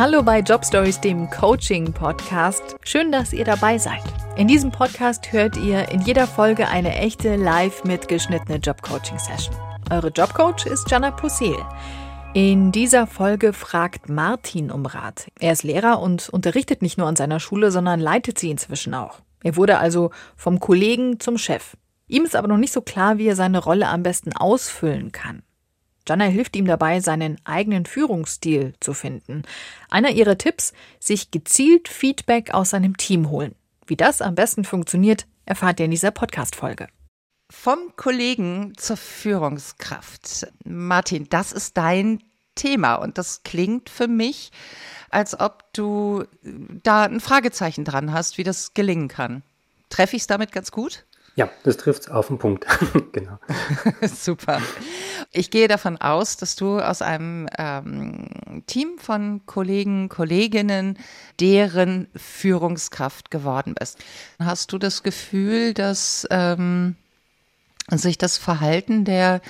Hallo bei Job Stories, dem Coaching Podcast. Schön, dass ihr dabei seid. In diesem Podcast hört ihr in jeder Folge eine echte live mitgeschnittene Job Coaching Session. Eure Jobcoach ist Jana Pussel. In dieser Folge fragt Martin um Rat. Er ist Lehrer und unterrichtet nicht nur an seiner Schule, sondern leitet sie inzwischen auch. Er wurde also vom Kollegen zum Chef. Ihm ist aber noch nicht so klar, wie er seine Rolle am besten ausfüllen kann. Jana hilft ihm dabei, seinen eigenen Führungsstil zu finden. Einer ihrer Tipps, sich gezielt Feedback aus seinem Team holen. Wie das am besten funktioniert, erfahrt ihr in dieser Podcast-Folge. Vom Kollegen zur Führungskraft. Martin, das ist dein Thema und das klingt für mich, als ob du da ein Fragezeichen dran hast, wie das gelingen kann. Treffe ich es damit ganz gut? Ja, das trifft auf den Punkt. genau. Super. Ich gehe davon aus, dass du aus einem ähm, Team von Kollegen, Kolleginnen, deren Führungskraft geworden bist. Hast du das Gefühl, dass ähm, sich das Verhalten der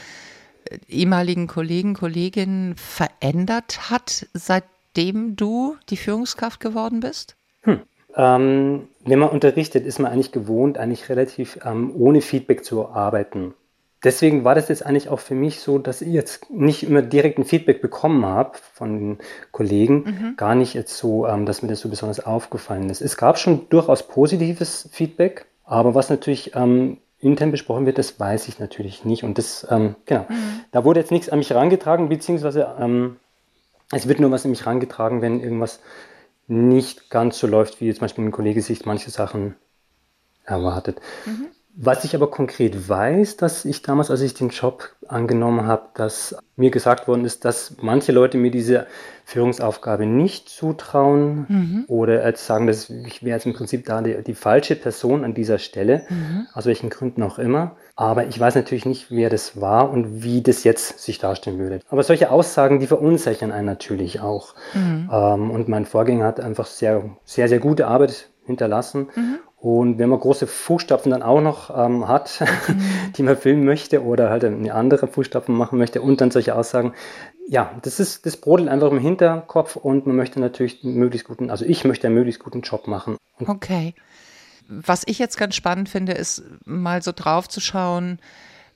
ehemaligen Kollegen, Kolleginnen verändert hat, seitdem du die Führungskraft geworden bist? Hm. Ähm, wenn man unterrichtet, ist man eigentlich gewohnt, eigentlich relativ ähm, ohne Feedback zu arbeiten. Deswegen war das jetzt eigentlich auch für mich so, dass ich jetzt nicht immer direkt ein Feedback bekommen habe von den Kollegen, mhm. gar nicht jetzt so, ähm, dass mir das so besonders aufgefallen ist. Es gab schon durchaus positives Feedback, aber was natürlich ähm, intern besprochen wird, das weiß ich natürlich nicht. Und das, ähm, genau, mhm. da wurde jetzt nichts an mich herangetragen, beziehungsweise ähm, es wird nur was an mich herangetragen, wenn irgendwas nicht ganz so läuft, wie jetzt zum Beispiel ein Kollege sich manche Sachen erwartet. Mhm. Was ich aber konkret weiß, dass ich damals, als ich den Job angenommen habe, dass mir gesagt worden ist, dass manche Leute mir diese Führungsaufgabe nicht zutrauen mhm. oder als sagen, dass ich wäre jetzt im Prinzip da die, die falsche Person an dieser Stelle, mhm. aus welchen Gründen auch immer. Aber ich weiß natürlich nicht, wer das war und wie das jetzt sich darstellen würde. Aber solche Aussagen, die verunsichern einen natürlich auch. Mhm. Ähm, und mein Vorgänger hat einfach sehr, sehr, sehr gute Arbeit hinterlassen. Mhm. Und wenn man große Fußstapfen dann auch noch ähm, hat, mhm. die man filmen möchte oder halt eine andere Fußstapfen machen möchte und dann solche Aussagen, ja, das ist, das brodelt einfach im Hinterkopf und man möchte natürlich einen möglichst guten, also ich möchte einen möglichst guten Job machen. Okay. Was ich jetzt ganz spannend finde, ist mal so drauf zu schauen,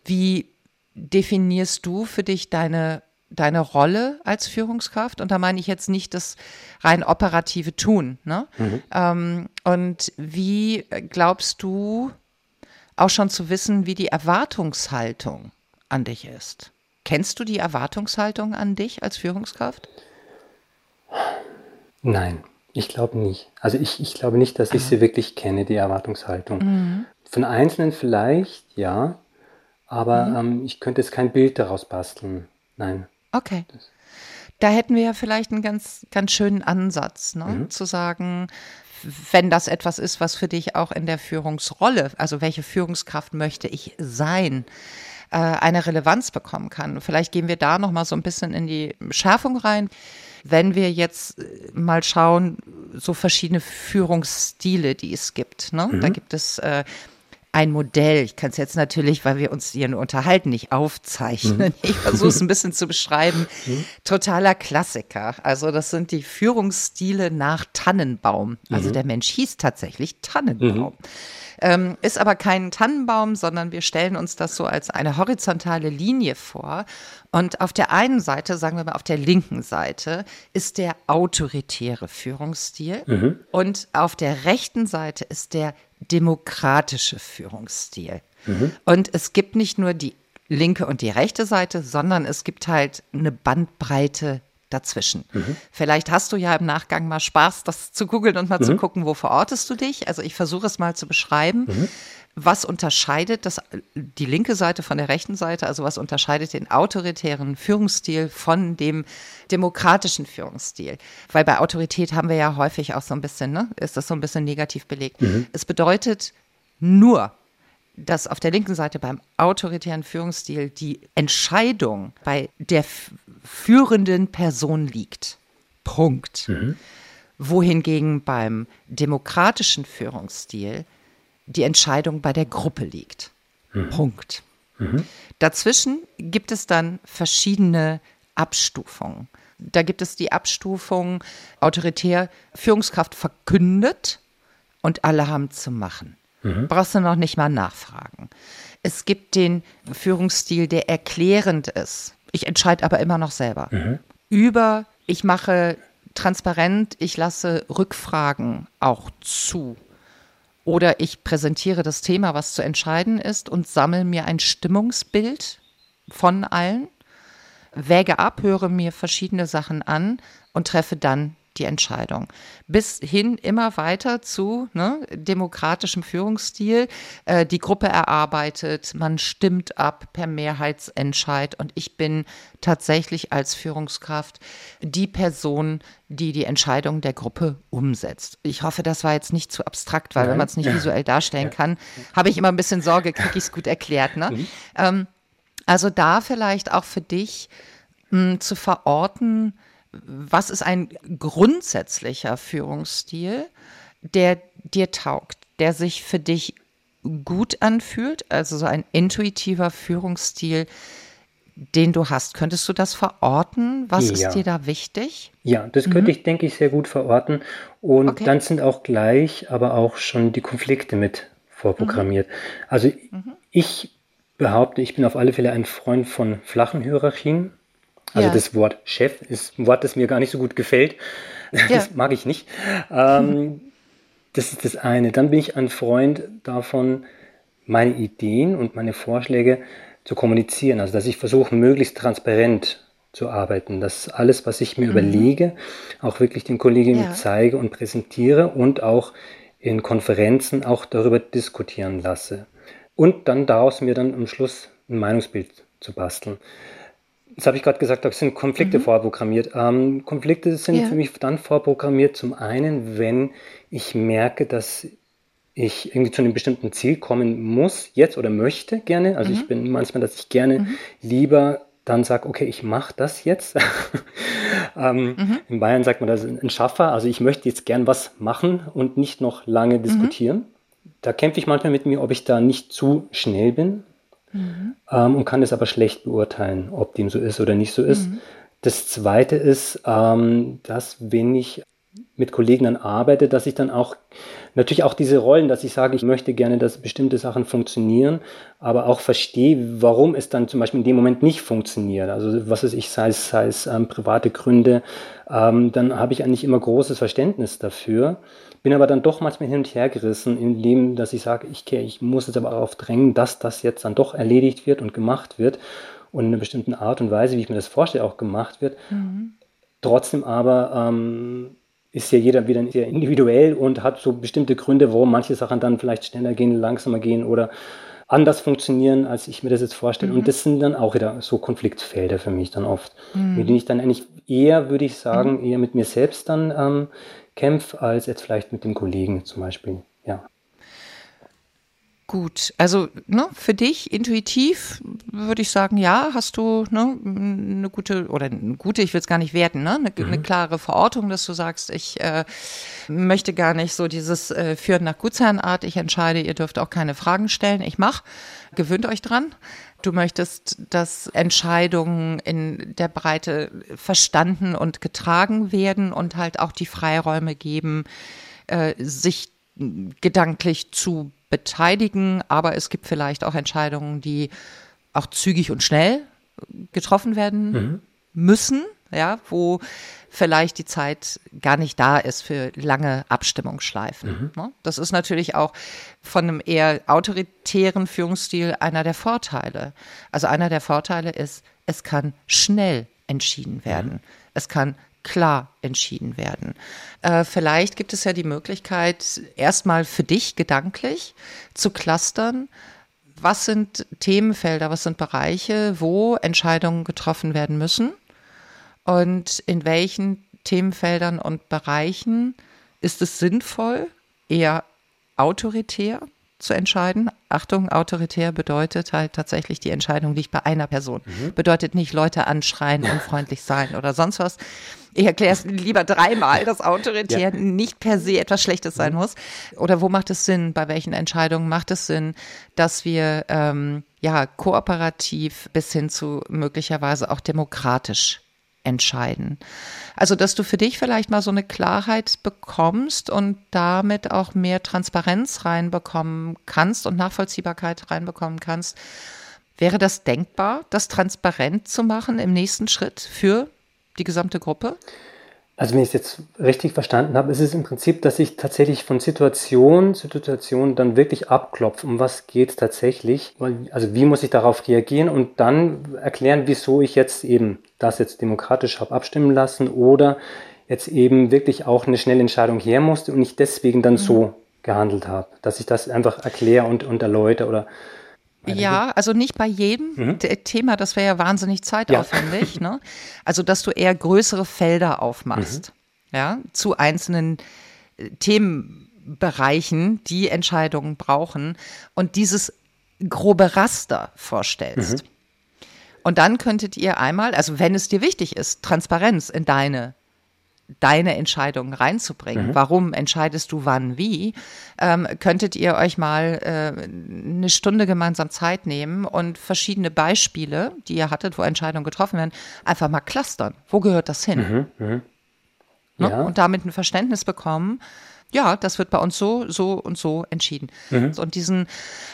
wie definierst du für dich deine deine Rolle als Führungskraft. Und da meine ich jetzt nicht das rein operative Tun. Ne? Mhm. Ähm, und wie glaubst du auch schon zu wissen, wie die Erwartungshaltung an dich ist? Kennst du die Erwartungshaltung an dich als Führungskraft? Nein, ich glaube nicht. Also ich, ich glaube nicht, dass ich Aha. sie wirklich kenne, die Erwartungshaltung. Mhm. Von Einzelnen vielleicht, ja, aber mhm. ähm, ich könnte jetzt kein Bild daraus basteln. Nein. Okay. Da hätten wir ja vielleicht einen ganz, ganz schönen Ansatz, ne? Mhm. zu sagen, wenn das etwas ist, was für dich auch in der Führungsrolle, also welche Führungskraft möchte ich sein, äh, eine Relevanz bekommen kann. Vielleicht gehen wir da noch mal so ein bisschen in die Schärfung rein. Wenn wir jetzt mal schauen, so verschiedene Führungsstile, die es gibt. Ne? Mhm. Da gibt es äh, ein Modell. Ich kann es jetzt natürlich, weil wir uns hier nur unterhalten, nicht aufzeichnen. Mhm. Ich versuche es ein bisschen zu beschreiben. Mhm. Totaler Klassiker. Also das sind die Führungsstile nach Tannenbaum. Also mhm. der Mensch hieß tatsächlich Tannenbaum. Mhm. Ähm, ist aber kein Tannenbaum, sondern wir stellen uns das so als eine horizontale Linie vor. Und auf der einen Seite, sagen wir mal auf der linken Seite, ist der autoritäre Führungsstil. Mhm. Und auf der rechten Seite ist der demokratische Führungsstil. Mhm. Und es gibt nicht nur die linke und die rechte Seite, sondern es gibt halt eine Bandbreite dazwischen. Mhm. Vielleicht hast du ja im Nachgang mal Spaß, das zu googeln und mal mhm. zu gucken, wo verortest du dich. Also ich versuche es mal zu beschreiben. Was unterscheidet das, die linke Seite von der rechten Seite? Also was unterscheidet den autoritären Führungsstil von dem demokratischen Führungsstil? Weil bei Autorität haben wir ja häufig auch so ein bisschen, ne, ist das so ein bisschen negativ belegt. Mhm. Es bedeutet nur, dass auf der linken Seite beim autoritären Führungsstil die Entscheidung bei der führenden Person liegt. Punkt. Mhm. Wohingegen beim demokratischen Führungsstil die Entscheidung bei der Gruppe liegt. Mhm. Punkt. Mhm. Dazwischen gibt es dann verschiedene Abstufungen. Da gibt es die Abstufung autoritär, Führungskraft verkündet und alle haben zu machen. Mhm. Brauchst du noch nicht mal nachfragen. Es gibt den Führungsstil, der erklärend ist. Ich entscheide aber immer noch selber. Mhm. Über, ich mache transparent, ich lasse Rückfragen auch zu. Oder ich präsentiere das Thema, was zu entscheiden ist und sammle mir ein Stimmungsbild von allen, wäge ab, höre mir verschiedene Sachen an und treffe dann die Entscheidung. Bis hin immer weiter zu ne, demokratischem Führungsstil. Äh, die Gruppe erarbeitet, man stimmt ab per Mehrheitsentscheid und ich bin tatsächlich als Führungskraft die Person, die die Entscheidung der Gruppe umsetzt. Ich hoffe, das war jetzt nicht zu abstrakt, weil Nein. wenn man es nicht visuell darstellen kann, habe ich immer ein bisschen Sorge, kriege ich es gut erklärt. Ne? Mhm. Ähm, also da vielleicht auch für dich mh, hm, zu verorten, was ist ein grundsätzlicher Führungsstil, der dir taugt, der sich für dich gut anfühlt, also so ein intuitiver Führungsstil, den du hast. Könntest du das verorten? Was ja. ist dir da wichtig? Ja, das könnte mhm. ich, denke ich, sehr gut verorten. Und okay. dann sind auch gleich aber auch schon die Konflikte mit vorprogrammiert. Mhm. Also mhm. ich behaupte, ich bin auf alle Fälle ein Freund von flachen Hierarchien. Also ja. das Wort Chef ist ein Wort, das mir gar nicht so gut gefällt. Ja. Das mag ich nicht. Ähm, das ist das eine. Dann bin ich ein Freund davon, meine Ideen und meine Vorschläge zu kommunizieren. Also dass ich versuche, möglichst transparent zu arbeiten. Dass alles, was ich mir mhm. überlege, auch wirklich den Kolleginnen ja. zeige und präsentiere und auch in Konferenzen auch darüber diskutieren lasse. Und dann daraus mir dann am Schluss ein Meinungsbild zu basteln. Das habe ich gerade gesagt, da sind Konflikte mhm. vorprogrammiert. Ähm, Konflikte sind ja. für mich dann vorprogrammiert, zum einen, wenn ich merke, dass ich irgendwie zu einem bestimmten Ziel kommen muss, jetzt oder möchte gerne. Also mhm. ich bin manchmal, dass ich gerne mhm. lieber dann sage, okay, ich mache das jetzt. ähm, mhm. In Bayern sagt man das ein Schaffer. Also ich möchte jetzt gern was machen und nicht noch lange mhm. diskutieren. Da kämpfe ich manchmal mit mir, ob ich da nicht zu schnell bin, mhm. ähm, und kann es aber schlecht beurteilen, ob dem so ist oder nicht so ist. Mhm. Das Zweite ist, ähm, dass wenn ich mit Kollegen dann arbeite, dass ich dann auch natürlich auch diese Rollen, dass ich sage, ich möchte gerne, dass bestimmte Sachen funktionieren, aber auch verstehe, warum es dann zum Beispiel in dem Moment nicht funktioniert. Also was ist ich, sei es, sei es ähm, private Gründe, ähm, dann habe ich eigentlich immer großes Verständnis dafür. Bin aber dann doch manchmal hin und her gerissen, in dem, dass ich sage, ich, ich muss jetzt aber darauf drängen, dass das jetzt dann doch erledigt wird und gemacht wird und in einer bestimmten Art und Weise, wie ich mir das vorstelle, auch gemacht wird. Mhm. Trotzdem aber ähm, ist ja jeder wieder sehr individuell und hat so bestimmte Gründe, warum manche Sachen dann vielleicht schneller gehen, langsamer gehen oder anders funktionieren, als ich mir das jetzt vorstelle. Mhm. Und das sind dann auch wieder so Konfliktfelder für mich dann oft, mhm. mit denen ich dann eigentlich eher, würde ich sagen, mhm. eher mit mir selbst dann ähm, kämpfe, als jetzt vielleicht mit dem Kollegen zum Beispiel. Gut, also ne, für dich intuitiv würde ich sagen, ja, hast du ne, eine gute oder eine gute, ich will es gar nicht werten, ne, eine, mhm. eine, klare Verortung, dass du sagst, ich äh, möchte gar nicht so dieses äh, Führen nach Gutsherrenart, ich entscheide, ihr dürft auch keine Fragen stellen, ich mache, gewöhnt euch dran. Du möchtest, dass Entscheidungen in der Breite verstanden und getragen werden und halt auch die Freiräume geben, äh, sich gedanklich zu beteiligen. Aber es gibt vielleicht auch Entscheidungen, die auch zügig und schnell getroffen werden mhm. müssen, ja, wo vielleicht die Zeit gar nicht da ist für lange Abstimmungsschleifen. Mhm. Ne? Das ist natürlich auch von einem eher autoritären Führungsstil einer der Vorteile. Also einer der Vorteile ist, es kann schnell entschieden werden. Mhm. Es kann klar entschieden werden. Äh, vielleicht gibt es ja die Möglichkeit, erstmal für dich gedanklich zu clustern, was sind Themenfelder, was sind Bereiche, wo Entscheidungen getroffen werden müssen und in welchen Themenfeldern und Bereichen ist es sinnvoll, eher autoritär zu entscheiden. Achtung, autoritär bedeutet halt tatsächlich die Entscheidung liegt bei einer Person. Mhm. Bedeutet nicht Leute anschreien, unfreundlich sein oder sonst was. Ich erkläre es lieber dreimal, dass autoritär ja. nicht per se etwas Schlechtes sein mhm. muss. Oder wo macht es Sinn? Bei welchen Entscheidungen macht es Sinn, dass wir ähm, ja kooperativ bis hin zu möglicherweise auch demokratisch entscheiden. Also, dass du für dich vielleicht mal so eine Klarheit bekommst und damit auch mehr Transparenz reinbekommen kannst und Nachvollziehbarkeit reinbekommen kannst. Wäre das denkbar, das transparent zu machen im nächsten Schritt für die gesamte Gruppe? Also wenn ich es jetzt richtig verstanden habe, ist es im Prinzip, dass ich tatsächlich von Situation zu Situation dann wirklich abklopfe, um was geht es tatsächlich, also wie muss ich darauf reagieren und dann erklären, wieso ich jetzt eben das jetzt demokratisch habe abstimmen lassen oder jetzt eben wirklich auch eine schnelle Entscheidung her musste und ich deswegen dann mhm. so gehandelt habe, dass ich das einfach erkläre und, und erläutere oder ja, also nicht bei jedem mhm. Thema, das wäre ja wahnsinnig zeitaufwendig. Ja. Ne? Also, dass du eher größere Felder aufmachst, mhm. ja, zu einzelnen äh, Themenbereichen, die Entscheidungen brauchen und dieses grobe Raster vorstellst. Mhm. Und dann könntet ihr einmal, also wenn es dir wichtig ist, Transparenz in deine deine Entscheidungen reinzubringen. Mhm. Warum entscheidest du wann wie? Ähm, könntet ihr euch mal äh, eine Stunde gemeinsam Zeit nehmen und verschiedene Beispiele, die ihr hattet, wo Entscheidungen getroffen werden, einfach mal clustern. Wo gehört das hin? Mhm. Mhm. Ne? Ja. Und damit ein Verständnis bekommen, ja, das wird bei uns so, so und so entschieden. Mhm. Und diesen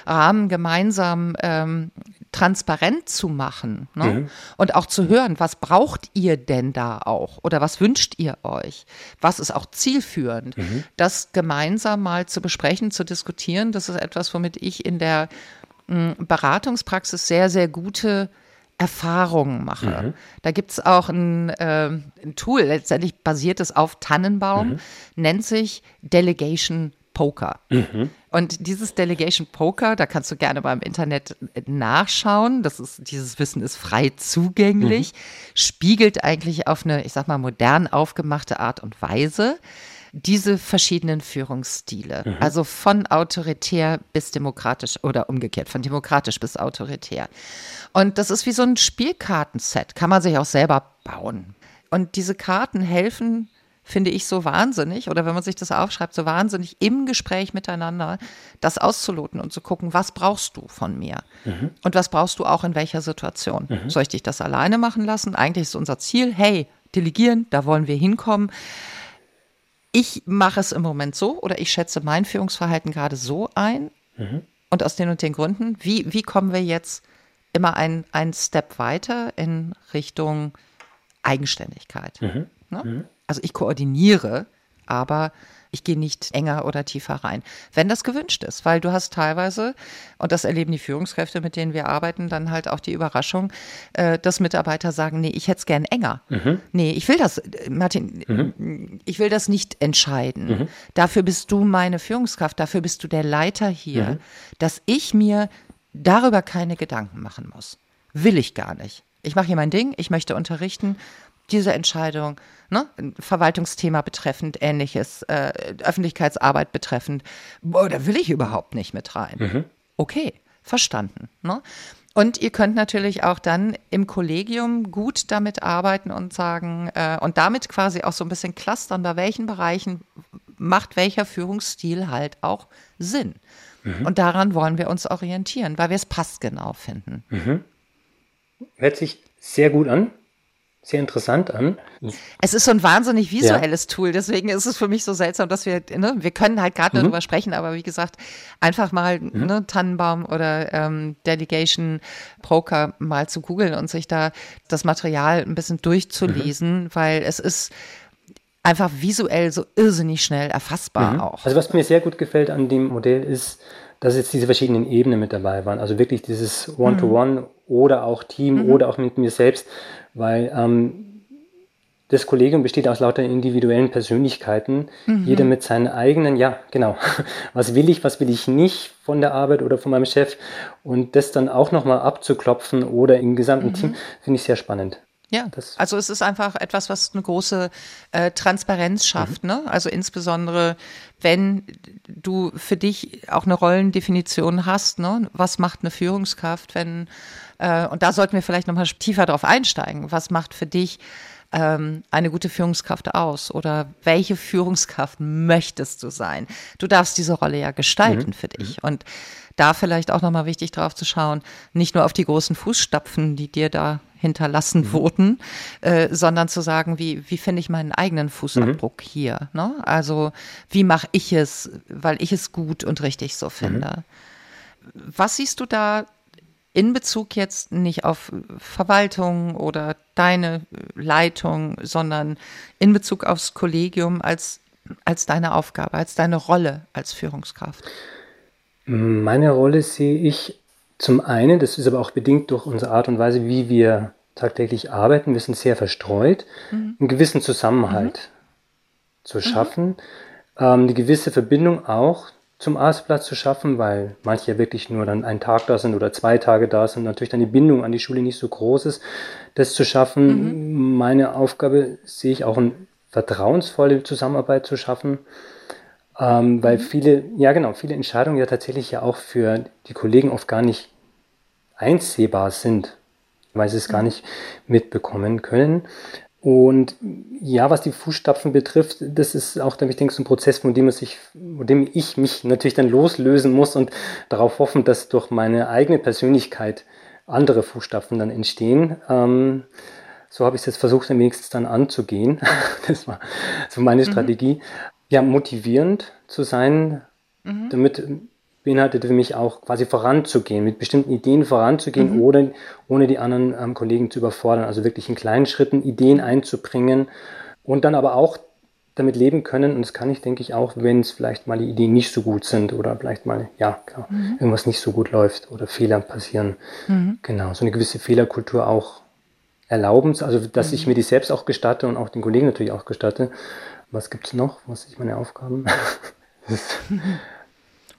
Rahmen gemeinsam ähm, transparent zu machen ne? mhm. und auch zu hören, was braucht ihr denn da auch oder was wünscht ihr euch? Was ist auch zielführend? Mhm. Das gemeinsam mal zu besprechen, zu diskutieren, das ist etwas, womit ich in der m, hm, Beratungspraxis sehr, sehr gute Erfahrungen mache. Mhm. Da gibt es auch ein, äh, ein, Tool, letztendlich basiert es auf Tannenbaum, mhm. nennt sich Delegation Poker. Mhm. Und dieses Delegation Poker, da kannst du gerne beim Internet nachschauen. Das ist, dieses Wissen ist frei zugänglich, mhm. spiegelt eigentlich auf eine, ich sag mal, modern aufgemachte Art und Weise diese verschiedenen Führungsstile. Mhm. Also von autoritär bis demokratisch oder umgekehrt, von demokratisch bis autoritär. Und das ist wie so ein Spielkartenset, kann man sich auch selber bauen. Und diese Karten helfen, finde ich, so wahnsinnig, oder wenn man sich das aufschreibt, so wahnsinnig im Gespräch miteinander, das auszuloten und zu gucken, was brauchst du von mir? Mhm. Und was brauchst du auch in welcher Situation? Mhm. Soll ich dich das alleine machen lassen? Eigentlich ist unser Ziel, hey, delegieren, da wollen wir hinkommen ich mache es im Moment so oder ich schätze mein Führungsverhalten gerade so ein mhm. und aus den und den Gründen, wie, wie kommen wir jetzt immer einen Step weiter in Richtung Eigenständigkeit? Mhm. Ne? Also ich koordiniere, aber ich gehe nicht enger oder tiefer rein, wenn das gewünscht ist, weil du hast teilweise, und das erleben die Führungskräfte, mit denen wir arbeiten, dann halt auch die Überraschung, äh, dass Mitarbeiter sagen, nee, ich hätte es gern enger. Mhm. Nee, ich will das, Martin, mhm. ich will das nicht entscheiden. Mhm. Dafür bist du meine Führungskraft, dafür bist du der Leiter hier, mhm. dass ich mir darüber keine Gedanken machen muss. Will ich gar nicht. Ich mache hier mein Ding, ich möchte unterrichten diese Entscheidung, ne, Verwaltungsthema betreffend, ähnliches, äh, Öffentlichkeitsarbeit betreffend, boah, da will ich überhaupt nicht mit rein. Mhm. Okay, verstanden. Ne? Und ihr könnt natürlich auch dann im Kollegium gut damit arbeiten und sagen äh, und damit quasi auch so ein bisschen clustern, bei welchen Bereichen macht welcher Führungsstil halt auch Sinn. Mhm. Und daran wollen wir uns orientieren, weil wir es passgenau finden. Mhm. Hört sich sehr gut an sehr interessant an. Es ist so ein wahnsinnig visuelles ja. Tool, deswegen ist es für mich so seltsam, dass wir, ne, wir können halt gerade mhm. darüber sprechen, aber wie gesagt, einfach mal mhm. ne, Tannenbaum oder ähm, Delegation Broker mal zu googeln und sich da das Material ein bisschen durchzulesen, mhm. weil es ist einfach visuell so irrsinnig schnell erfassbar mhm. auch. Also was mir sehr gut gefällt an dem Modell ist, dass jetzt diese verschiedenen Ebenen mit dabei waren. Also wirklich dieses One-to-One -One oder auch Team mhm. oder auch mit mir selbst, weil ähm, das Kollegium besteht aus lauter individuellen Persönlichkeiten, mhm. jeder mit seinen eigenen, ja, genau, was will ich, was will ich nicht von der Arbeit oder von meinem Chef und das dann auch nochmal abzuklopfen oder im gesamten mhm. Team, finde ich sehr spannend. Ja, das also es ist einfach etwas, was eine große äh, Transparenz schafft. Mhm. Ne? Also insbesondere, wenn du für dich auch eine Rollendefinition hast, ne? was macht eine Führungskraft, wenn, äh, und da sollten wir vielleicht nochmal tiefer drauf einsteigen, was macht für dich ähm, eine gute Führungskraft aus oder welche Führungskraft möchtest du sein? Du darfst diese Rolle ja gestalten mhm. für dich. Mhm. Und da vielleicht auch nochmal wichtig drauf zu schauen, nicht nur auf die großen Fußstapfen, die dir da hinterlassen mhm. wurden, äh, sondern zu sagen, wie, wie finde ich meinen eigenen Fußabdruck mhm. hier? Ne? Also wie mache ich es, weil ich es gut und richtig so finde. Mhm. Was siehst du da in Bezug jetzt nicht auf Verwaltung oder deine Leitung, sondern in Bezug aufs Kollegium als, als deine Aufgabe, als deine Rolle als Führungskraft? Meine Rolle sehe ich zum einen, das ist aber auch bedingt durch unsere Art und Weise, wie wir tagtäglich arbeiten. Wir sind sehr verstreut, mhm. einen gewissen Zusammenhalt mhm. zu schaffen, mhm. ähm, eine gewisse Verbindung auch zum Arbeitsplatz zu schaffen, weil manche ja wirklich nur dann einen Tag da sind oder zwei Tage da sind, natürlich dann die Bindung an die Schule nicht so groß ist, das zu schaffen. Mhm. Meine Aufgabe sehe ich auch eine vertrauensvolle Zusammenarbeit zu schaffen, ähm, weil mhm. viele, ja genau, viele Entscheidungen ja tatsächlich ja auch für die Kollegen oft gar nicht einsehbar sind, weil sie es gar mhm. nicht mitbekommen können. Und ja, was die Fußstapfen betrifft, das ist auch, ich denke, so ein Prozess, von dem, sich, von dem ich mich natürlich dann loslösen muss und darauf hoffen, dass durch meine eigene Persönlichkeit andere Fußstapfen dann entstehen. Ähm, so habe ich es jetzt versucht, am wenigstens dann anzugehen. das war so meine mhm. Strategie. Ja, motivierend zu sein, mhm. damit beinhaltet für mich auch quasi voranzugehen, mit bestimmten Ideen voranzugehen, mhm. ohne, ohne die anderen ähm, Kollegen zu überfordern. Also wirklich in kleinen Schritten Ideen einzubringen und dann aber auch damit leben können. Und das kann ich, denke ich, auch, wenn es vielleicht mal die Ideen nicht so gut sind oder vielleicht mal, ja, klar, mhm. irgendwas nicht so gut läuft oder Fehler passieren. Mhm. Genau, so eine gewisse Fehlerkultur auch erlauben, also dass ich mhm. mir die selbst auch gestatte und auch den Kollegen natürlich auch gestatte. Was gibt es noch? Was sind meine Aufgaben?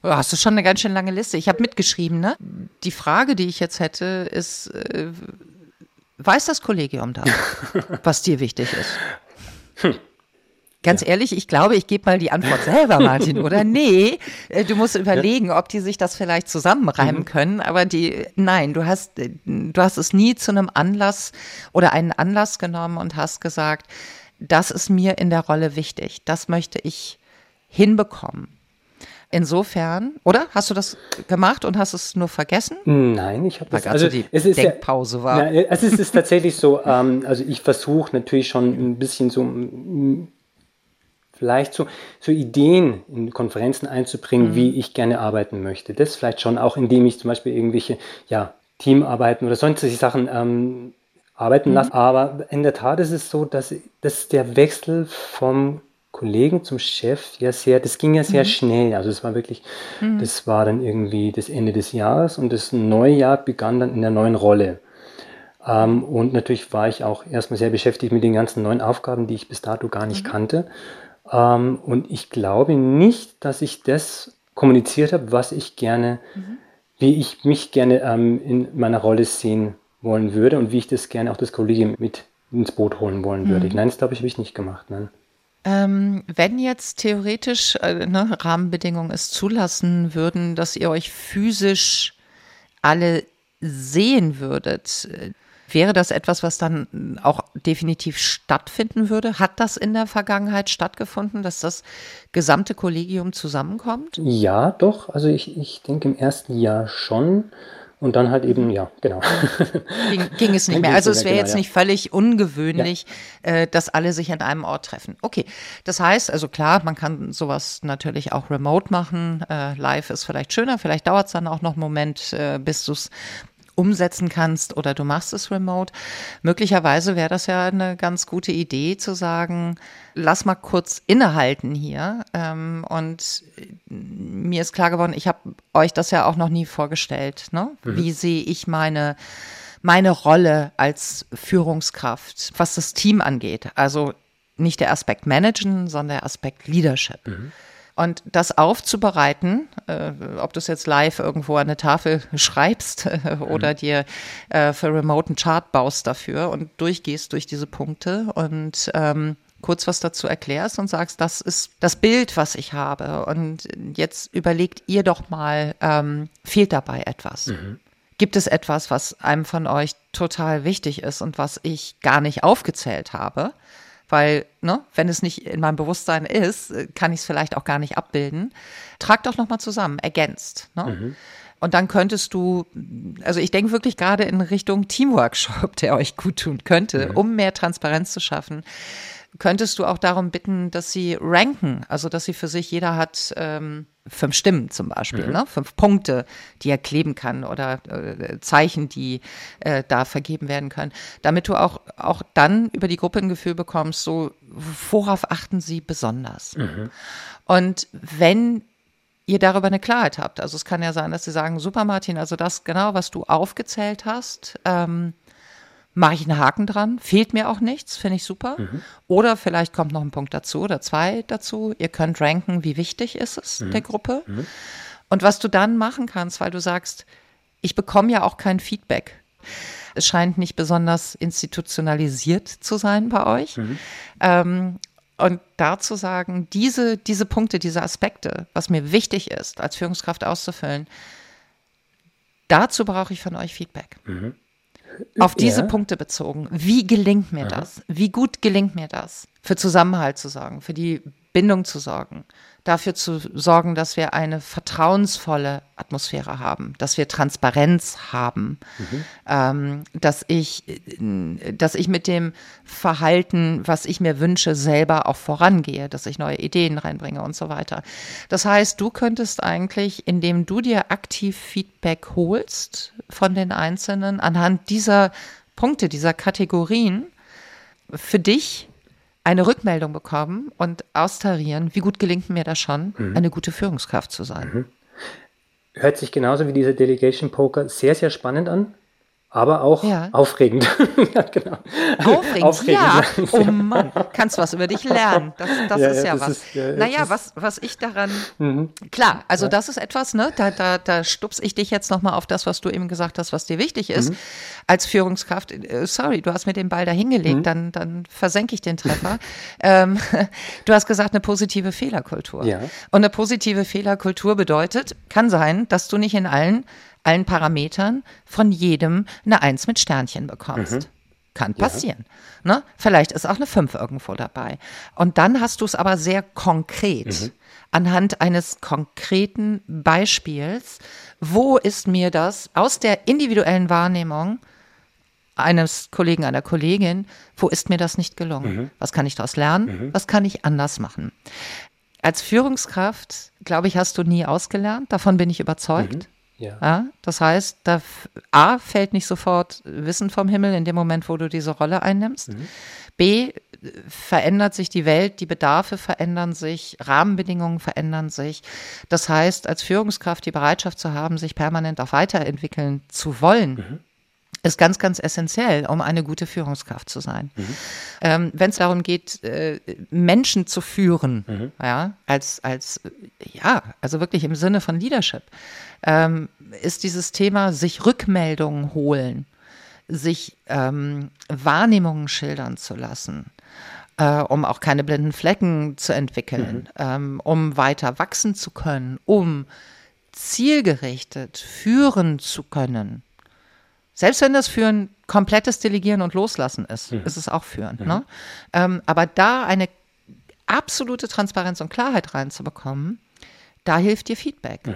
Hast du schon eine ganz schön lange Liste. Ich habe mitgeschrieben, ne? Die Frage, die ich jetzt hätte, ist, äh, weiß das Kollegium da, was dir wichtig ist? Hm. Ganz ja. ehrlich, ich glaube, ich gebe mal die Antwort selber, Martin, oder? Nee, äh, du musst überlegen, ja. ob die sich das vielleicht zusammenreimen mhm. können, aber die, nein, du hast, du hast es nie zu einem Anlass oder einen Anlass genommen und hast gesagt, das ist mir in der Rolle wichtig, das möchte ich hinbekommen. Insofern, oder? Hast du das gemacht und hast es nur vergessen? Nein, ich habe das. Also die es ist Denkpause ja, war. Na, es ist, ist tatsächlich so. Ähm, also ich versuche natürlich schon ein bisschen so vielleicht so, so Ideen in Konferenzen einzubringen, mhm. wie ich gerne arbeiten möchte. Das vielleicht schon auch, indem ich zum Beispiel irgendwelche ja, Teamarbeiten oder sonstige Sachen ähm, arbeiten mhm. lasse. Aber in der Tat ist es so, dass, dass der Wechsel vom Kollegen zum Chef ja sehr, das ging ja sehr mhm. schnell. Also es war wirklich, mhm. das war dann irgendwie das Ende des Jahres und das neue Jahr begann dann in der neuen Rolle. Ähm, und natürlich war ich auch erstmal sehr beschäftigt mit den ganzen neuen Aufgaben, die ich bis dato gar nicht mhm. kannte. Ähm, und ich glaube nicht, dass ich das kommuniziert habe, was ich gerne, mhm. wie ich mich gerne ähm, in meiner Rolle sehen wollen würde und wie ich das gerne auch das Kollegium mit ins Boot holen wollen würde. Mhm. Nein, das glaube ich, habe ich nicht gemacht. Nein. Ähm, wenn jetzt theoretisch äh, ne, Rahmenbedingungen es zulassen würden, dass ihr euch physisch alle sehen würdet, äh, wäre das etwas, was dann auch definitiv stattfinden würde? Hat das in der Vergangenheit stattgefunden, dass das gesamte Kollegium zusammenkommt? Ja, doch. Also ich, ich denke im ersten Jahr schon. Und dann halt eben, ja, genau. Ging, ging es nicht mehr. Also es wäre genau, jetzt nicht völlig ungewöhnlich, ja. äh, dass alle sich an einem Ort treffen. Okay, das heißt, also klar, man kann sowas natürlich auch remote machen. Äh, live ist vielleicht schöner, vielleicht dauert es dann auch noch einen Moment, äh, bis du es umsetzen kannst oder du machst es remote. Möglicherweise wäre das ja eine ganz gute Idee zu sagen, lass mal kurz innehalten hier. Ähm, und mir ist klar geworden, ich habe euch das ja auch noch nie vorgestellt. Ne? Mhm. Wie sehe ich meine meine Rolle als Führungskraft, was das Team angeht. Also nicht der Aspekt Managen, sondern der Aspekt Leadership. Mhm. Und das aufzubereiten, äh, ob du es jetzt live irgendwo an eine Tafel schreibst äh, oder mhm. dir äh, für Remote einen Chart baust dafür und durchgehst durch diese Punkte und ähm, kurz was dazu erklärst und sagst, das ist das Bild, was ich habe. Und jetzt überlegt ihr doch mal, ähm, fehlt dabei etwas? Mhm. Gibt es etwas, was einem von euch total wichtig ist und was ich gar nicht aufgezählt habe? Weil, ne, wenn es nicht in meinem Bewusstsein ist, kann ich es vielleicht auch gar nicht abbilden. Trag doch nochmal zusammen, ergänzt. Ne? Mhm. und dann könntest du, also ich denke wirklich gerade in Richtung Teamworkshop, der euch gut tun könnte, mhm. um mehr Transparenz zu schaffen könntest du auch darum bitten, dass sie ranken, also dass sie für sich, jeder hat ähm, fünf Stimmen zum Beispiel, mhm. ne? fünf Punkte, die er kleben kann oder äh, Zeichen, die äh, da vergeben werden können, damit du auch, auch dann über die Gruppe ein Gefühl bekommst, so worauf achten sie besonders. Mhm. Und wenn ihr darüber eine Klarheit habt, also es kann ja sein, dass sie sagen, super Martin, also das genau, was du aufgezählt hast, ähm, mache ich einen Haken dran, fehlt mir auch nichts, finde ich super. Mhm. Oder vielleicht kommt noch ein Punkt dazu oder zwei dazu. Ihr könnt ranken, wie wichtig ist es mhm. der Gruppe. Mhm. Und was du dann machen kannst, weil du sagst, ich bekomme ja auch kein Feedback. Es scheint nicht besonders institutionalisiert zu sein bei euch. Mhm. Ähm, und dazu sagen, diese, diese Punkte, diese Aspekte, was mir wichtig ist, als Führungskraft auszufüllen, dazu brauche ich von euch Feedback. Mhm. Auf diese ja. Punkte bezogen. Wie gelingt mir Aha. das? Wie gut gelingt mir das? Für Zusammenhalt zu sorgen, für die Bindung zu sorgen, dafür zu sorgen, dass wir eine vertrauensvolle Atmosphäre haben, dass wir Transparenz haben, mhm. ähm, dass ich, dass ich mit dem Verhalten, was ich mir wünsche, selber auch vorangehe, dass ich neue Ideen reinbringe und so weiter. Das heißt, du könntest eigentlich, indem du dir aktiv Feedback holst von den Einzelnen, anhand dieser Punkte, dieser Kategorien, für dich eine Rückmeldung bekommen und austarieren, wie gut gelingt mir das schon, mhm. eine gute Führungskraft zu sein. Mhm. Hört sich genauso wie dieser Delegation Poker sehr, sehr spannend an aber auch ja. aufregend. ja, genau. Aufregend, aufregend ja. Oh Mann, kannst was über dich lernen. Das, das ist ja, was. Ist, ja, naja, was, was ich daran, mhm. klar, also das ist etwas, ne, da, da, da stups ich dich jetzt nochmal auf das, was du eben gesagt hast, was dir wichtig ist. Mhm. Als Führungskraft, äh, sorry, du hast mir den Ball da hingelegt, mhm. dann, dann versenke ich den Treffer. ähm, du hast gesagt, eine positive Fehlerkultur. Ja. Und eine positive Fehlerkultur bedeutet, kann sein, dass du nicht in allen allen Parametern von jedem eine Eins mit Sternchen bekommst. Mhm. Kann passieren. Ja. Ne? Vielleicht ist auch eine Fünf irgendwo dabei. Und dann hast du es aber sehr konkret. Mhm. Anhand eines konkreten Beispiels, wo ist mir das aus der individuellen Wahrnehmung eines Kollegen, einer Kollegin, wo ist mir das nicht gelungen? Mhm. Was kann ich daraus lernen? Mhm. Was kann ich anders machen? Als Führungskraft, glaube ich, hast du nie ausgelernt. Davon bin ich überzeugt. Ja. ja. das heißt, da A fällt nicht sofort Wissen vom Himmel in dem Moment, wo du diese Rolle einnimmst. Mhm. B verändert sich die Welt, die Bedarfe verändern sich, Rahmenbedingungen verändern sich. Das heißt, als Führungskraft die Bereitschaft zu haben, sich permanent auch weiterentwickeln zu wollen. Mhm ist ganz, ganz essentiell, um eine gute Führungskraft zu sein. Mhm. Ähm, Wenn es darum geht, äh, Menschen zu führen, mhm. ja, als, als, ja, also wirklich im Sinne von Leadership, ähm, ist dieses Thema sich Rückmeldungen holen, sich ähm, Wahrnehmungen schildern zu lassen, äh, um auch keine blinden Flecken zu entwickeln, mhm. ähm, um weiter wachsen zu können, um zielgerichtet führen zu können. Selbst wenn das Führen komplettes Delegieren und Loslassen ist, mhm. ist es auch Führen. Mhm. Ne? Ähm, aber da eine absolute Transparenz und Klarheit reinzubekommen, da hilft dir Feedback.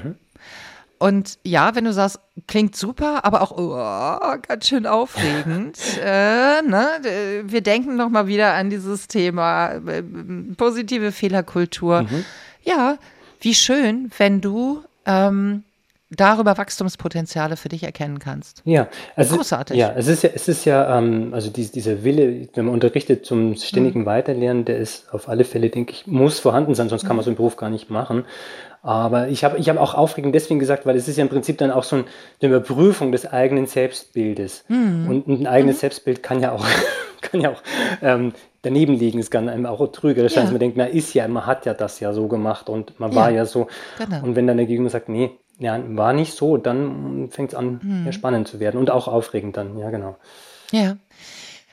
Und ja, wenn du sagst, klingt super, aber auch oh, ganz schön aufregend. äh, ne? Wir denken noch mal wieder an dieses Thema äh, positive Fehlerkultur. Mhm. Ja, wie schön, wenn du ähm, darüber Wachstumspotenziale für dich erkennen kannst. Ja, also großartig. Ja, es ist ja, es ist ja, ähm, also die, dieser Wille, wenn man unterrichtet zum ständigen mhm. Weiterlernen, der ist auf alle Fälle, denke ich, muss vorhanden sein, sonst kann man so einen Beruf gar nicht machen. Aber ich habe ich hab auch aufregend deswegen gesagt, weil es ist ja im Prinzip dann auch so eine Überprüfung des eigenen Selbstbildes. Mhm. Und ein eigenes mhm. Selbstbild kann ja auch, kann ja auch ähm, daneben liegen. Es kann einem auch trügerisch sein, ja. dass man denkt, man ist ja, man hat ja das ja so gemacht und man ja. war ja so. Genau. Und wenn dann der Gegenüber sagt, nee, ja, war nicht so, dann fängt es an, mhm. spannend zu werden und auch aufregend dann, ja, genau. Ja.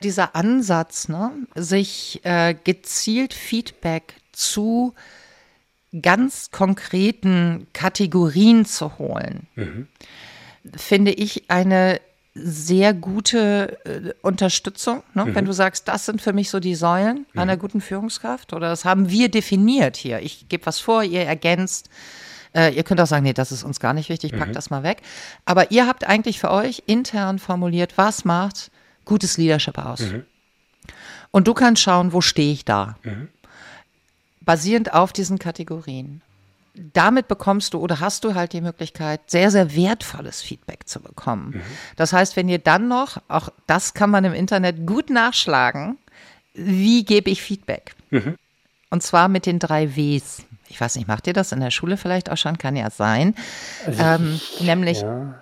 Dieser Ansatz, ne, sich äh, gezielt Feedback zu ganz konkreten Kategorien zu holen, mhm. finde ich eine sehr gute äh, Unterstützung, ne? Mhm. wenn du sagst, das sind für mich so die Säulen mhm. einer guten Führungskraft oder das haben wir definiert hier. Ich gebe was vor, ihr ergänzt Äh, ihr könnt auch sagen, nee, das ist uns gar nicht wichtig, packt mhm. das mal weg. Aber ihr habt eigentlich für euch intern formuliert, was macht gutes Leadership aus? Mhm. Und du kannst schauen, wo stehe ich da? Basierend auf diesen Kategorien damit bekommst du oder hast du halt die Möglichkeit, sehr, sehr wertvolles Feedback zu bekommen. Mhm. Das heißt, wenn ihr dann noch, auch das kann man im Internet gut nachschlagen, wie gebe ich Feedback? Mhm. Und zwar mit den drei Ws. Ich weiß nicht, macht ihr das in der Schule vielleicht auch schon? Kann ja sein. Also, ähm, nämlich ja.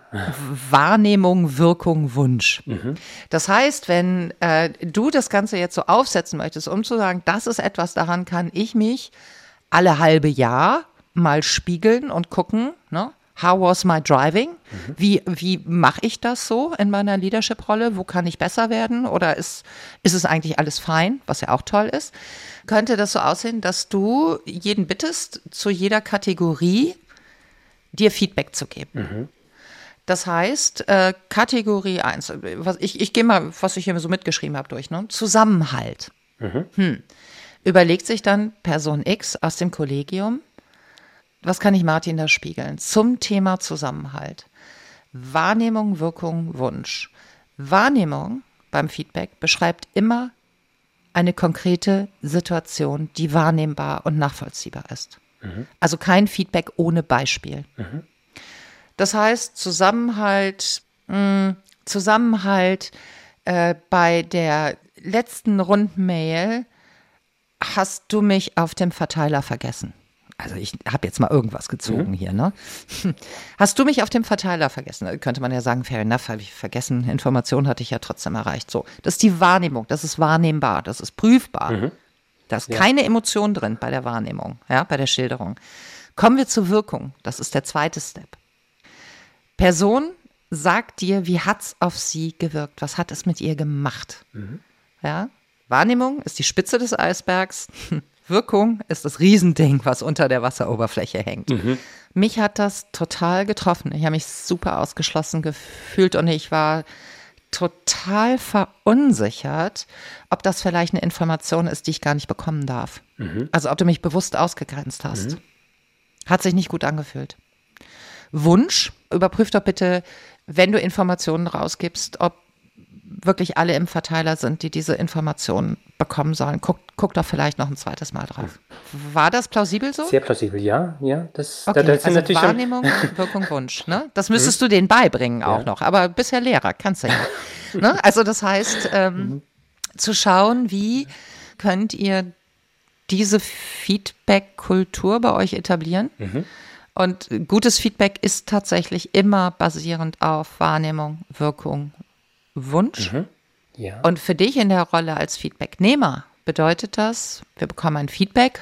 Wahrnehmung, Wirkung, Wunsch. Mhm. Das heißt, wenn äh, du das Ganze jetzt so aufsetzen möchtest, um zu sagen, das ist etwas, daran kann ich mich alle halbe Jahr mal spiegeln und gucken, ne? How was my driving? Mhm. Wie, wie mache ich das so in meiner Leadership-Rolle? Wo kann ich besser werden? Oder ist, ist es eigentlich alles fein, was ja auch toll ist? Könnte das so aussehen, dass du jeden bittest, zu jeder Kategorie dir Feedback zu geben? Mhm. Das heißt, äh, Kategorie 1, was, ich, ich gehe mal, was ich hier so mitgeschrieben habe, durch, ne? Zusammenhalt. Mhm. Hm. Überlegt sich dann Person X aus dem Kollegium, was kann ich Martin da spiegeln? Zum Thema Zusammenhalt. Wahrnehmung, Wirkung, Wunsch. Wahrnehmung beim Feedback beschreibt immer eine konkrete Situation, die wahrnehmbar und nachvollziehbar ist. Mhm. Also kein Feedback ohne Beispiel. Mhm. Das heißt, Zusammenhalt, mh, hm, Zusammenhalt äh, bei der letzten Rundmail hast du mich auf dem Verteiler vergessen also ich habe jetzt mal irgendwas gezogen mhm. hier, ne? Hast du mich auf dem Verteiler vergessen? Könnte man ja sagen, fair enough, habe ich vergessen. Information hatte ich ja trotzdem erreicht. So, das ist die Wahrnehmung, das ist wahrnehmbar, das ist prüfbar. Mhm. Da ist ja. keine Emotion drin bei der Wahrnehmung, ja, bei der Schilderung. Kommen wir zur Wirkung. Das ist der zweite Step. Person sagt dir, wie hat's auf sie gewirkt? Was hat es mit ihr gemacht? Mhm. Ja? Wahrnehmung ist die Spitze des Eisbergs. Wirkung ist das Riesending, was unter der Wasseroberfläche hängt. Mhm. Mich hat das total getroffen. Ich habe mich super ausgeschlossen gefühlt und ich war total verunsichert, ob das vielleicht eine Information ist, die ich gar nicht bekommen darf. Mhm. Also ob du mich bewusst ausgegrenzt hast. Mhm. Hat sich nicht gut angefühlt. Wunsch, überprüf doch bitte, wenn du Informationen rausgibst, ob wirklich alle im Verteiler sind, die diese Informationen bekommen sollen. Guck, guck doch vielleicht noch ein zweites Mal drauf. War das plausibel so? Sehr plausibel, ja. ja das, okay, da, das also natürlich Wahrnehmung, Wirkung, Wunsch. Ne? Das müsstest mhm. du denen beibringen auch ja. noch. Aber bisher Lehrer, kannst du ja. ne? Also das heißt, ähm, mhm. zu schauen, wie könnt ihr diese Feedback-Kultur bei euch etablieren? Mhm. Und gutes Feedback ist tatsächlich immer basierend auf Wahrnehmung, Wirkung, Wunsch. Mhm. Ja. Und für dich in der Rolle als Feedbacknehmer bedeutet das, wir bekommen ein Feedback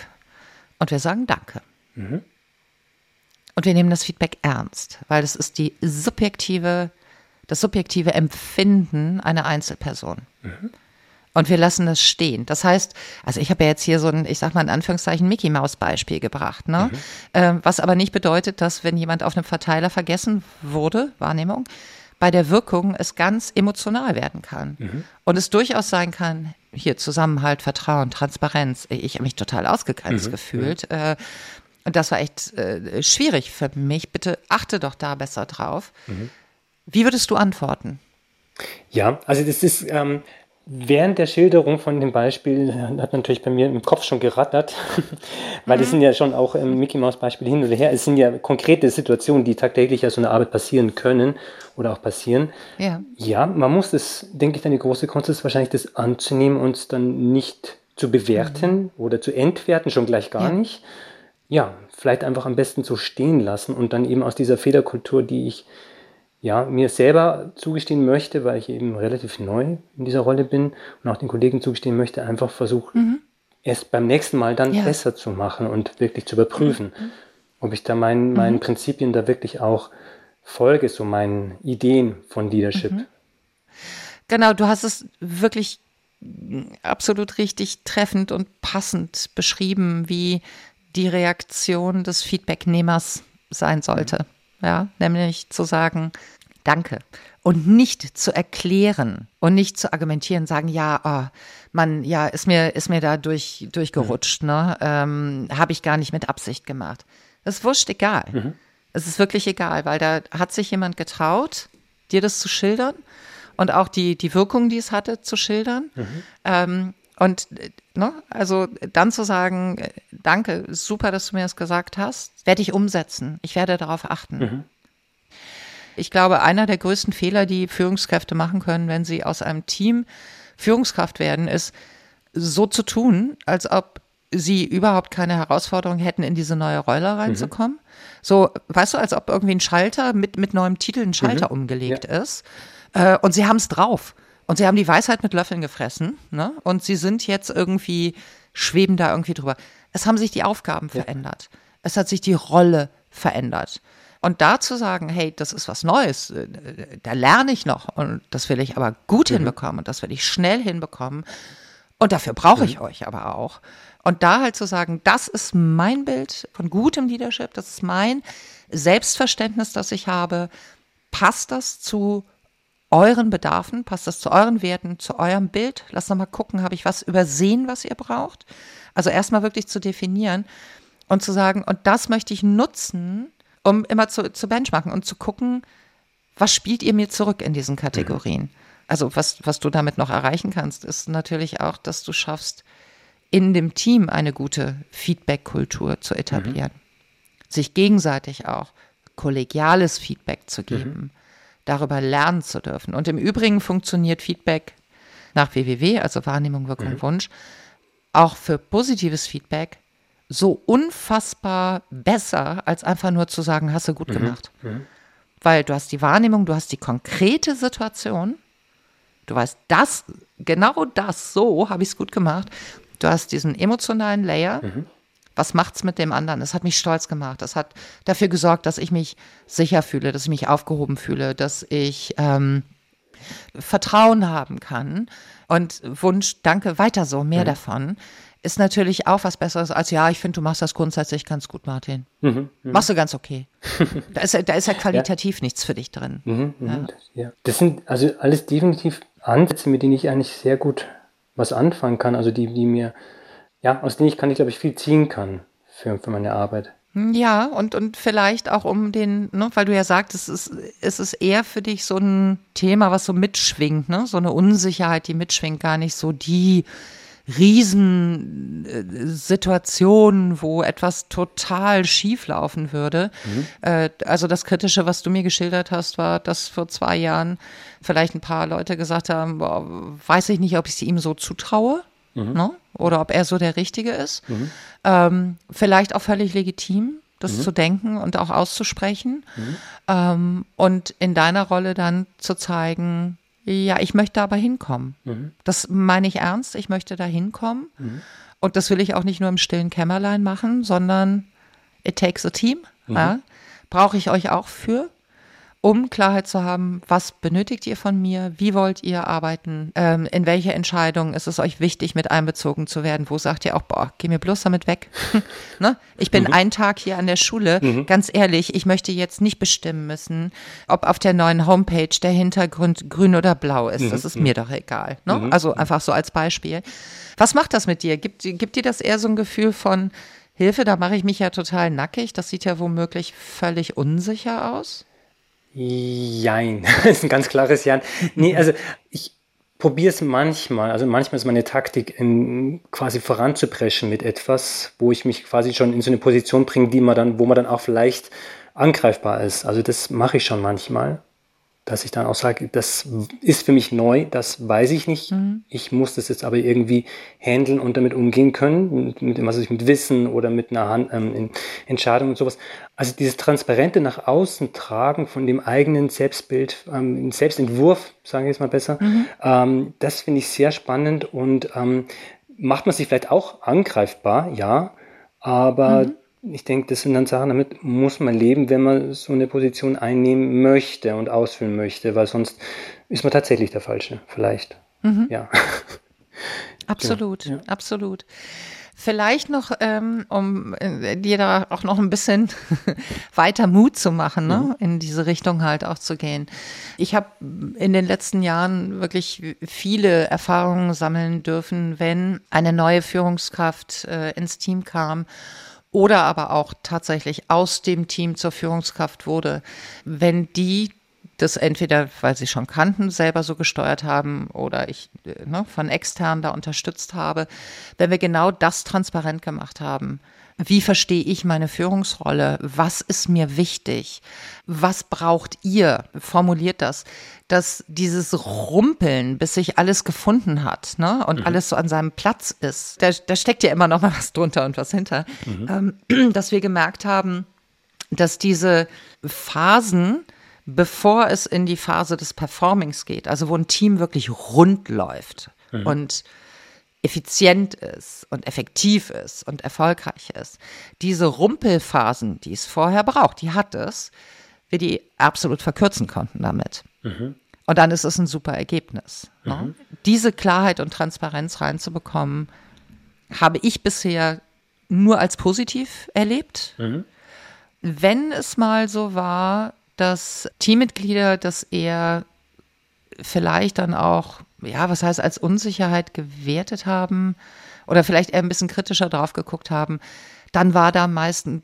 und wir sagen Danke. Mhm. Und wir nehmen das Feedback ernst, weil das ist die subjektive, das subjektive Empfinden einer Einzelperson. Mhm. Und wir lassen das stehen. Das heißt, also ich habe ja jetzt hier so ein, ich sag mal in Anführungszeichen, Mickey Maus Beispiel gebracht, ne? Mhm. Ähm, was aber nicht bedeutet, dass wenn jemand auf einem Verteiler vergessen wurde, Wahrnehmung, bei der Wirkung es ganz emotional werden kann. Mhm. Und es durchaus sein kann, hier Zusammenhalt, Vertrauen, Transparenz. Ich habe mich total ausgegrenzt mhm. gefühlt. Mhm. Und das war echt äh, schwierig für mich. Bitte achte doch da besser drauf. Mhm. Wie würdest du antworten? Ja, also das ist, ähm, Während der Schilderung von dem Beispiel hat natürlich bei mir im Kopf schon gerattert, weil mhm. das sind ja schon auch im Mickey Mouse Beispiel hin oder her, es sind ja konkrete Situationen, die tagtäglich ja so eine Arbeit passieren können oder auch passieren. Ja, ja man muss das, denke ich, dann die große Kunst ist wahrscheinlich das anzunehmen und dann nicht zu bewerten mhm. oder zu entwerten, schon gleich gar ja. nicht. Ja, vielleicht einfach am besten so stehen lassen und dann eben aus dieser Fehlerkultur, die ich ja, mir selber zugestehen möchte, weil ich eben relativ neu in dieser Rolle bin und auch den Kollegen zugestehen möchte, einfach versuchen, mhm. es beim nächsten Mal dann ja. besser zu machen und wirklich zu überprüfen, mhm. ob ich da meinen, meinen mhm. Prinzipien da wirklich auch folge, so meinen Ideen von Leadership. Mhm. Genau, du hast es wirklich absolut richtig treffend und passend beschrieben, wie die Reaktion des Feedbacknehmers sein sollte. Mhm ja, nämlich zu sagen, danke. Und nicht zu erklären und nicht zu argumentieren, sagen, ja, oh, man, ja, ist mir, ist mir da durch, durchgerutscht, ne? Ähm, Habe ich gar nicht mit Absicht gemacht. Es ist wurscht egal. Mhm. Es ist wirklich egal, weil da hat sich jemand getraut, dir das zu schildern und auch die, die Wirkung, die es hatte, zu schildern. Mhm. Ähm, und ne, also dann zu sagen, äh, danke, super, dass du mir das gesagt hast, werde ich umsetzen. Ich werde darauf achten. Mhm. Ich glaube, einer der größten Fehler, die Führungskräfte machen können, wenn sie aus einem Team Führungskraft werden, ist, so zu tun, als ob sie überhaupt keine Herausforderung hätten, in diese neue Rolle reinzukommen. Mhm. So, weißt du, als ob irgendwie ein Schalter mit, mit neuem Titel ein Schalter mhm. umgelegt ja. ist. Äh, und sie haben es drauf. Und sie haben die Weisheit mit Löffeln gefressen. Ne? Und sie sind jetzt irgendwie, schweben da irgendwie drüber. Es haben sich die Aufgaben ja. verändert. Es hat sich die Rolle verändert. Und da zu sagen, hey, das ist was Neues, äh, da lerne ich noch und das will ich aber gut mhm. hinbekommen und das will ich schnell hinbekommen. Und dafür brauche ich mhm. euch aber auch. Und da halt zu sagen, das ist mein Bild von gutem Leadership, das ist mein Selbstverständnis, das ich habe. Passt das zu euren Bedarfen? Passt das zu euren Werten, zu eurem Bild? Lass noch mal gucken, habe ich was übersehen, was ihr braucht? Also erstmal wirklich zu definieren und zu sagen, und das möchte ich nutzen, um immer zu, zu benchmarken und zu gucken, was spielt ihr mir zurück in diesen Kategorien? Mhm. Also was, was du damit noch erreichen kannst, ist natürlich auch, dass du schaffst, in dem Team eine gute Feedback-Kultur zu etablieren. Mhm. Sich gegenseitig auch kollegiales Feedback zu geben, mhm. Darüber lernen zu dürfen. Und im Übrigen funktioniert Feedback nach WWW, also Wahrnehmung, Wirkung, mhm. Wunsch, auch für positives Feedback so unfassbar besser, als einfach nur zu sagen, hast du gut mhm. gemacht. Mhm. Weil du hast die Wahrnehmung, du hast die konkrete Situation, du weißt, das, genau das, so habe ich es gut gemacht. Du hast diesen emotionalen Layer. Mhm. Was macht's mit dem anderen? Es hat mich stolz gemacht. Es hat dafür gesorgt, dass ich mich sicher fühle, dass ich mich aufgehoben fühle, dass ich ähm, Vertrauen haben kann. Und Wunsch, danke, weiter so, mehr mhm. davon ist natürlich auch was Besseres als, ja, ich finde, du machst das grundsätzlich ganz gut, Martin. Mhm, mh. Machst du ganz okay. da, ist, da ist ja qualitativ ja. nichts für dich drin. Mhm, mhm. ja. ja. Das sind also alles definitiv Ansätze, mit denen ich eigentlich sehr gut was anfangen kann, also die, die mir, ja, aus denen ich kann ich, glaube ich, viel ziehen kann für, für meine Arbeit. Ja, und, und vielleicht auch um den, ne, weil du ja sagst, es ist, es ist eher für dich so ein Thema, was so mitschwingt, ne? So eine Unsicherheit, die mitschwingt, gar nicht so die Riesensituation, wo etwas total schief laufen würde. Mhm. Äh, also das Kritische, was du mir geschildert hast, war, dass vor zwei Jahren vielleicht ein paar Leute gesagt haben, boah, weiß ich nicht, ob ich es ihm so zutraue. Mhm. Ne? Oder ob er so der Richtige ist. Mhm. Ähm, vielleicht auch völlig legitim, das mhm. zu denken und auch auszusprechen. Mhm. Ähm, und in deiner Rolle dann zu zeigen, ja, ich möchte aber hinkommen. Mhm. Das meine ich ernst, ich möchte da hinkommen. Mhm. Und das will ich auch nicht nur im stillen Kämmerlein machen, sondern it takes a team. Ja. Brauche ich euch auch für um Klarheit zu haben, was benötigt ihr von mir, wie wollt ihr arbeiten, ähm, in welche Entscheidungen ist es euch wichtig, mit einbezogen zu werden, wo sagt ihr auch, boah, geh mir bloß damit weg. ne? Ich bin mhm. einen Tag hier an der Schule, mhm. ganz ehrlich, ich möchte jetzt nicht bestimmen müssen, ob auf der neuen Homepage der Hintergrund grün oder blau ist. Mhm. Das ist mir doch egal. Ne? Mhm. Also einfach so als Beispiel. Was macht das mit dir? Gibt, gibt dir das eher so ein Gefühl von, Hilfe, da mache ich mich ja total nackig. Das sieht ja womöglich völlig unsicher aus. Jein, das ist ein ganz klares Ja. Nee, also ich probiere es manchmal, also manchmal ist meine Taktik, in, quasi voranzupreschen mit etwas, wo ich mich quasi schon in so eine Position bringe, die man dann, wo man dann auch vielleicht angreifbar ist. Also das mache ich schon manchmal dass ich dann auch sage, das ist für mich neu, das weiß ich nicht. Mhm. Ich muss das jetzt aber irgendwie handeln und damit umgehen können, mit, mit was ich mit Wissen oder mit einer Hand, ähm, Entscheidung und sowas. Also dieses transparente nach außen tragen von dem eigenen Selbstbild, ähm, Selbstentwurf, sagen wir jetzt mal besser, mhm. ähm, das finde ich sehr spannend und ähm, macht man sich vielleicht auch angreifbar, ja, aber mhm ich denke, das sind dann Sachen, damit muss man leben, wenn man so eine Position einnehmen möchte und ausfüllen möchte, weil sonst ist man tatsächlich der Falsche, vielleicht. Mhm. Ja. Absolut, ja. absolut. Vielleicht noch, ähm, um äh, dir da auch noch ein bisschen weiter Mut zu machen, ne? Mhm. in diese Richtung halt auch zu gehen. Ich habe in den letzten Jahren wirklich viele Erfahrungen sammeln dürfen, wenn eine neue Führungskraft äh, ins Team kam oder aber auch tatsächlich aus dem Team zur Führungskraft wurde, wenn die das entweder, weil sie schon kannten, selber so gesteuert haben oder ich ne, von extern da unterstützt habe, wenn wir genau das transparent gemacht haben. Wie verstehe ich meine Führungsrolle? Was ist mir wichtig? Was braucht ihr? Formuliert das, dass dieses Rumpeln, bis sich alles gefunden hat ne? und mhm. alles so an seinem Platz ist. Da, da steckt ja immer noch mal was drunter und was hinter. Mhm. Ähm, dass wir gemerkt haben, dass diese Phasen, bevor es in die Phase des Performings geht, also wo ein Team wirklich rund läuft mhm. und effizient ist und effektiv ist und erfolgreich ist. Diese Rumpelphasen, die es vorher braucht, die hat es, wir die absolut verkürzen konnten damit. Mhm. Und dann ist es ein super Ergebnis. Ne? Mhm. Diese Klarheit und Transparenz reinzubekommen, habe ich bisher nur als positiv erlebt. Mhm. Wenn es mal so war, dass Teammitglieder das eher vielleicht dann auch, ja, was heißt, als Unsicherheit gewertet haben oder vielleicht eher ein bisschen kritischer drauf geguckt haben, dann war da meist ein,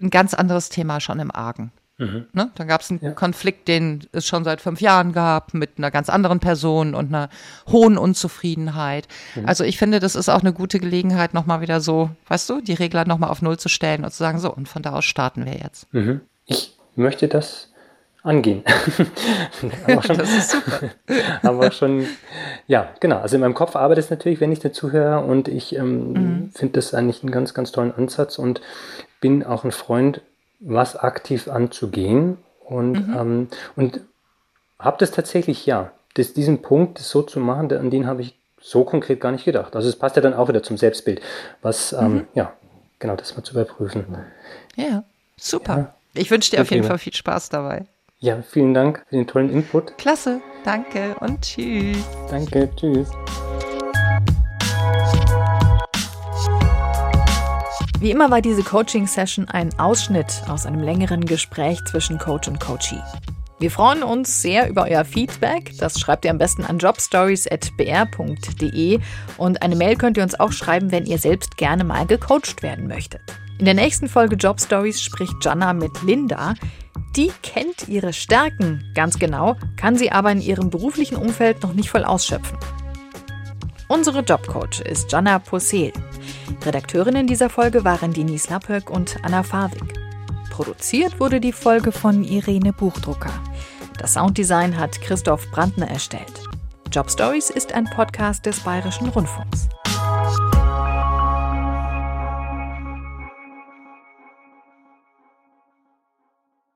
ein ganz anderes Thema schon im Argen. Mhm. Ne? Dann gab es einen ja. Konflikt, den es schon seit fünf Jahren gab, mit einer ganz anderen Person und einer hohen Unzufriedenheit. Mhm. Also ich finde, das ist auch eine gute Gelegenheit, nochmal wieder so, weißt du, die Regler nochmal auf Null zu stellen und zu sagen, so, und von da aus starten wir jetzt. Mhm. Ich möchte das angehen. schon, das ist super. aber schon, ja, genau. Also in meinem Kopf arbeitet es natürlich, wenn ich dazu höre und ich ähm, mhm. finde das eigentlich einen ganz, ganz tollen Ansatz und bin auch ein Freund, was aktiv anzugehen und, mhm. ähm, und habe das tatsächlich, ja, das, diesen Punkt das so zu machen, an den habe ich so konkret gar nicht gedacht. Also es passt ja dann auch wieder zum Selbstbild, was, ähm, mhm. ja, genau, das mal zu überprüfen. Ja, super. Ja. Ich wünsche dir auf jeden Fall viel Spaß dabei. Ja, vielen Dank für den tollen Input. Klasse, danke und tschüss. Danke, tschüss. Wie immer war diese Coaching-Session ein Ausschnitt aus einem längeren Gespräch zwischen Coach und Coachee. Wir freuen uns sehr über euer Feedback. Das schreibt ihr am besten an jobstories.br.de und eine Mail könnt ihr uns auch schreiben, wenn ihr selbst gerne mal gecoacht werden möchtet. In der nächsten Folge Job Stories spricht Jana mit Linda, die kennt ihre Stärken ganz genau, kann sie aber in ihrem beruflichen Umfeld noch nicht voll ausschöpfen. Unsere Jobcoach ist Jana Posel. Redakteurinnen dieser Folge waren Denise Lappöck und Anna Farwig. Produziert wurde die Folge von Irene Buchdrucker. Das Sounddesign hat Christoph Brandner erstellt. Job Stories ist ein Podcast des Bayerischen Rundfunks.